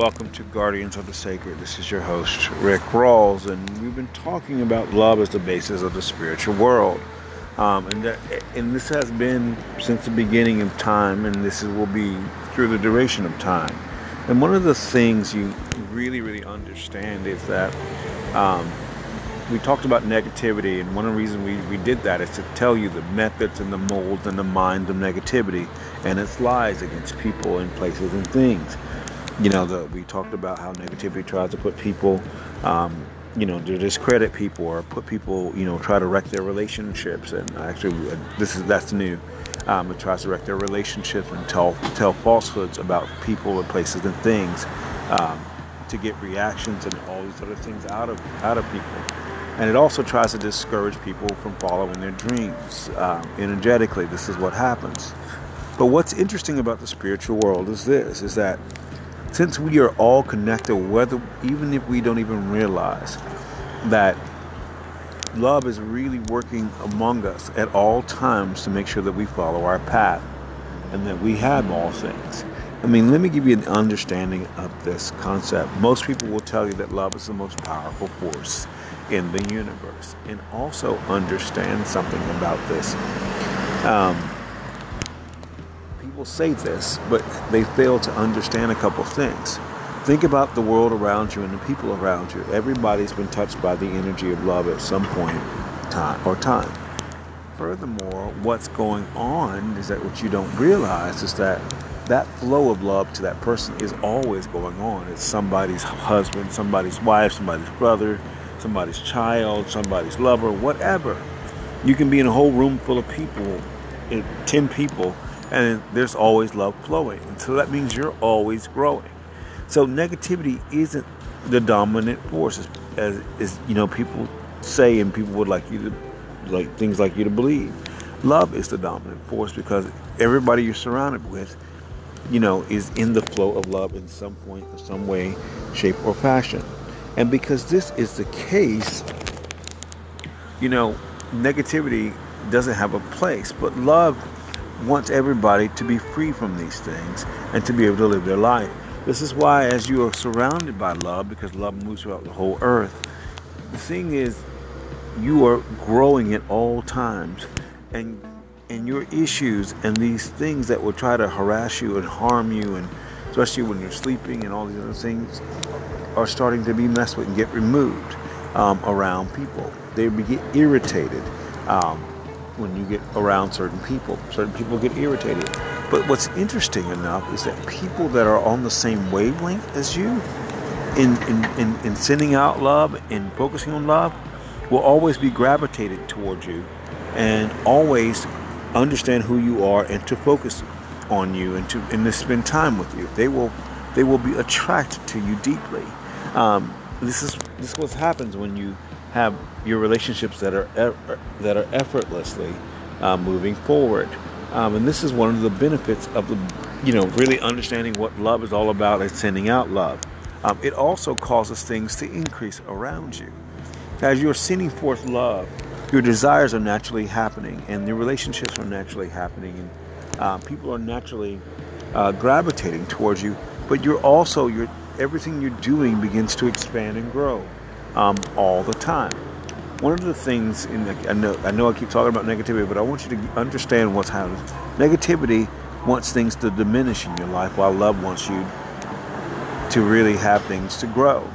Welcome to Guardians of the Sacred. This is your host, Rick Rawls, and we've been talking about love as the basis of the spiritual world. Um, and, that, and this has been since the beginning of time, and this will be through the duration of time. And one of the things you really, really understand is that um, we talked about negativity, and one of the reasons we, we did that is to tell you the methods and the molds and the mind of negativity and its lies against people and places and things you know, the, we talked about how negativity tries to put people, um, you know, to discredit people or put people, you know, try to wreck their relationships. And actually, uh, this is that's new. Um, it tries to wreck their relationships and tell tell falsehoods about people and places and things um, to get reactions and all these other things out of out of people. And it also tries to discourage people from following their dreams. Um, energetically, this is what happens. But what's interesting about the spiritual world is this: is that since we are all connected, whether even if we don't even realize that love is really working among us at all times to make sure that we follow our path and that we have all things. I mean, let me give you an understanding of this concept. Most people will tell you that love is the most powerful force in the universe, and also understand something about this. Um, people say this, but they fail to understand a couple things. Think about the world around you and the people around you. Everybody's been touched by the energy of love at some point time or time. Furthermore, what's going on is that what you don't realize is that that flow of love to that person is always going on. It's somebody's husband, somebody's wife, somebody's brother, somebody's child, somebody's lover, whatever. You can be in a whole room full of people, 10 people, and there's always love flowing. So that means you're always growing. So negativity isn't the dominant force, as, as, you know people say, and people would like you to like things like you to believe. Love is the dominant force because everybody you're surrounded with, you know, is in the flow of love in some point, in some way, shape, or fashion. And because this is the case, you know, negativity doesn't have a place, but love wants everybody to be free from these things and to be able to live their life. This is why, as you are surrounded by love, because love moves throughout the whole earth, the thing is, you are growing at all times. And and your issues and these things that will try to harass you and harm you and especially when you're sleeping and all these other things are starting to be messed with and get removed um, around people. They get irritated. Um, when you get around certain people. Certain people get irritated. But what's interesting enough is that people that are on the same wavelength as you in, in, in, in sending out love and focusing on love will always be gravitated towards you and always understand who you are and to focus on you and to and to spend time with you. They will they will be attracted to you deeply. Um, this is this is what happens when you have your relationships that are that are effortlessly uh, moving forward. Um, and this is one of the benefits of the, you know, really understanding what love is all about and sending out love. Um, it also causes things to increase around you. As you're sending forth love, your desires are naturally happening, and your relationships are naturally happening, and uh, people are naturally uh, gravitating towards you. But you're also your everything you're doing begins to expand and grow um, all the time. One of the things in the, I know I know I keep talking about negativity, but I want you to understand what's happening. Negativity wants things to diminish in your life, while love wants you to really have things to grow.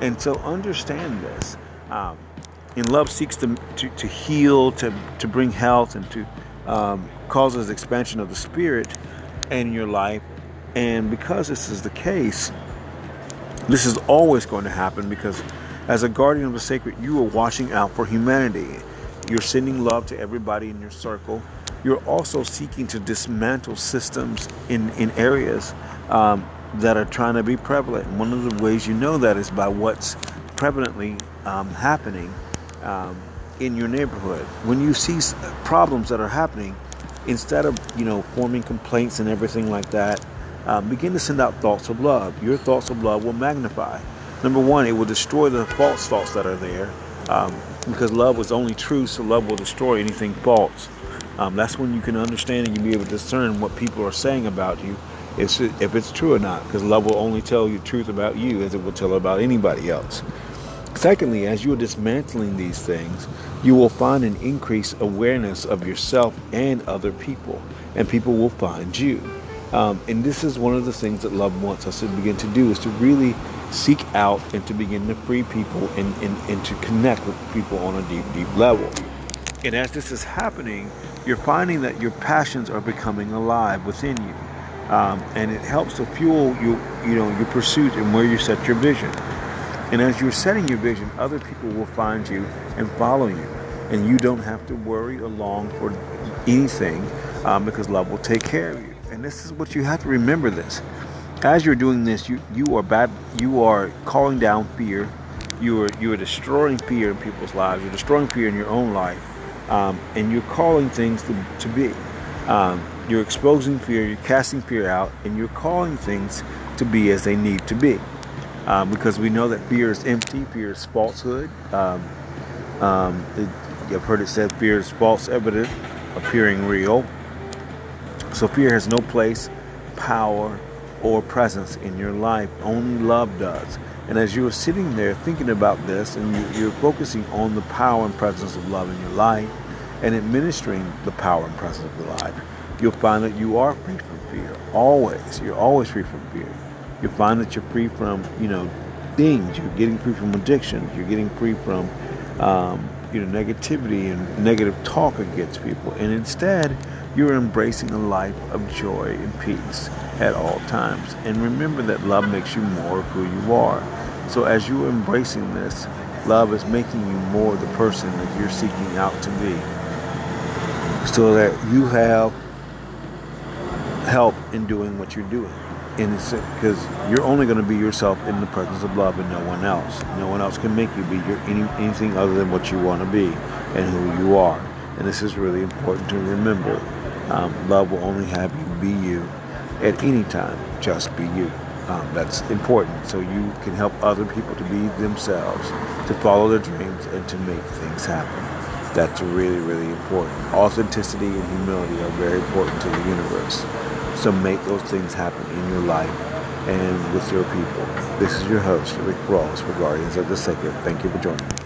And so understand this. Um, and love seeks to, to, to, heal, to, to bring health, and to um, causes expansion of the spirit in your life. And because this is the case, this is always going to happen because as a guardian of the sacred, you are watching out for humanity. You're sending love to everybody in your circle. You're also seeking to dismantle systems in, in areas um, that are trying to be prevalent. And one of the ways you know that is by what's prevalently um, happening um, in your neighborhood. When you see problems that are happening, instead of you know forming complaints and everything like that, um, begin to send out thoughts of love. Your thoughts of love will magnify. Number one, it will destroy the false thoughts that are there um, because love was only true, so love will destroy anything false. Um, that's when you can understand and you'll be able to discern what people are saying about you if if it's true or not, because love will only tell you truth about you as it will tell about anybody else. Secondly, as you are dismantling these things, you will find an increased awareness of yourself and other people, and people will find you. Um, and this is one of the things that love wants us to begin to do is to really seek out and to begin to free people and, and, and to connect with people on a deep, deep level. And as this is happening, you're finding that your passions are becoming alive within you. Um, and it helps to fuel you, you know, your pursuit and where you set your vision. And as you're setting your vision, other people will find you and follow you. And you don't have to worry or long for anything um, because love will take care of you. And this is what you have to remember this. As you're doing this, you, you are bad you are calling down fear. You are you are destroying fear in people's lives. You're destroying fear in your own life. Um, and you're calling things to, to be. Um, you're exposing fear, you're casting fear out, and you're calling things to be as they need to be. Um, because we know that fear is empty, fear is falsehood. Um, um, it, you've heard it said fear is false evidence appearing real. So fear has no place, power, or presence in your life. Only love does. And as you are sitting there thinking about this and you, are focusing on the power and presence of love in your life and administering the power and presence of the life, you'll find that you are free from fear. Always. You're always free from fear. You'll find that you're free from, you know, things. You're getting free from addiction. You're getting free from, um, you know, negativity and negative talk against people. And instead, you're embracing a life of joy and peace at all times. And remember that love makes you more of who you are. So as you're embracing this, love is making you more the person that you're seeking out to be. So that you have help in doing what you're doing. And it's because you're only going to be yourself in the presence of love and no one else. No one else can make you be your, any, anything other than what you want to be and who you are. And this is really important to remember. Um, love will only have you be you at any time. Just be you. Um, that's important so you can help other people to be themselves, to follow their dreams, and to make things happen. That's really, really important. Authenticity and humility are very important to the universe. So make those things happen in your life and with your people. This is your host, Rick Ross for Guardians of the Sacred. Thank you for joining me.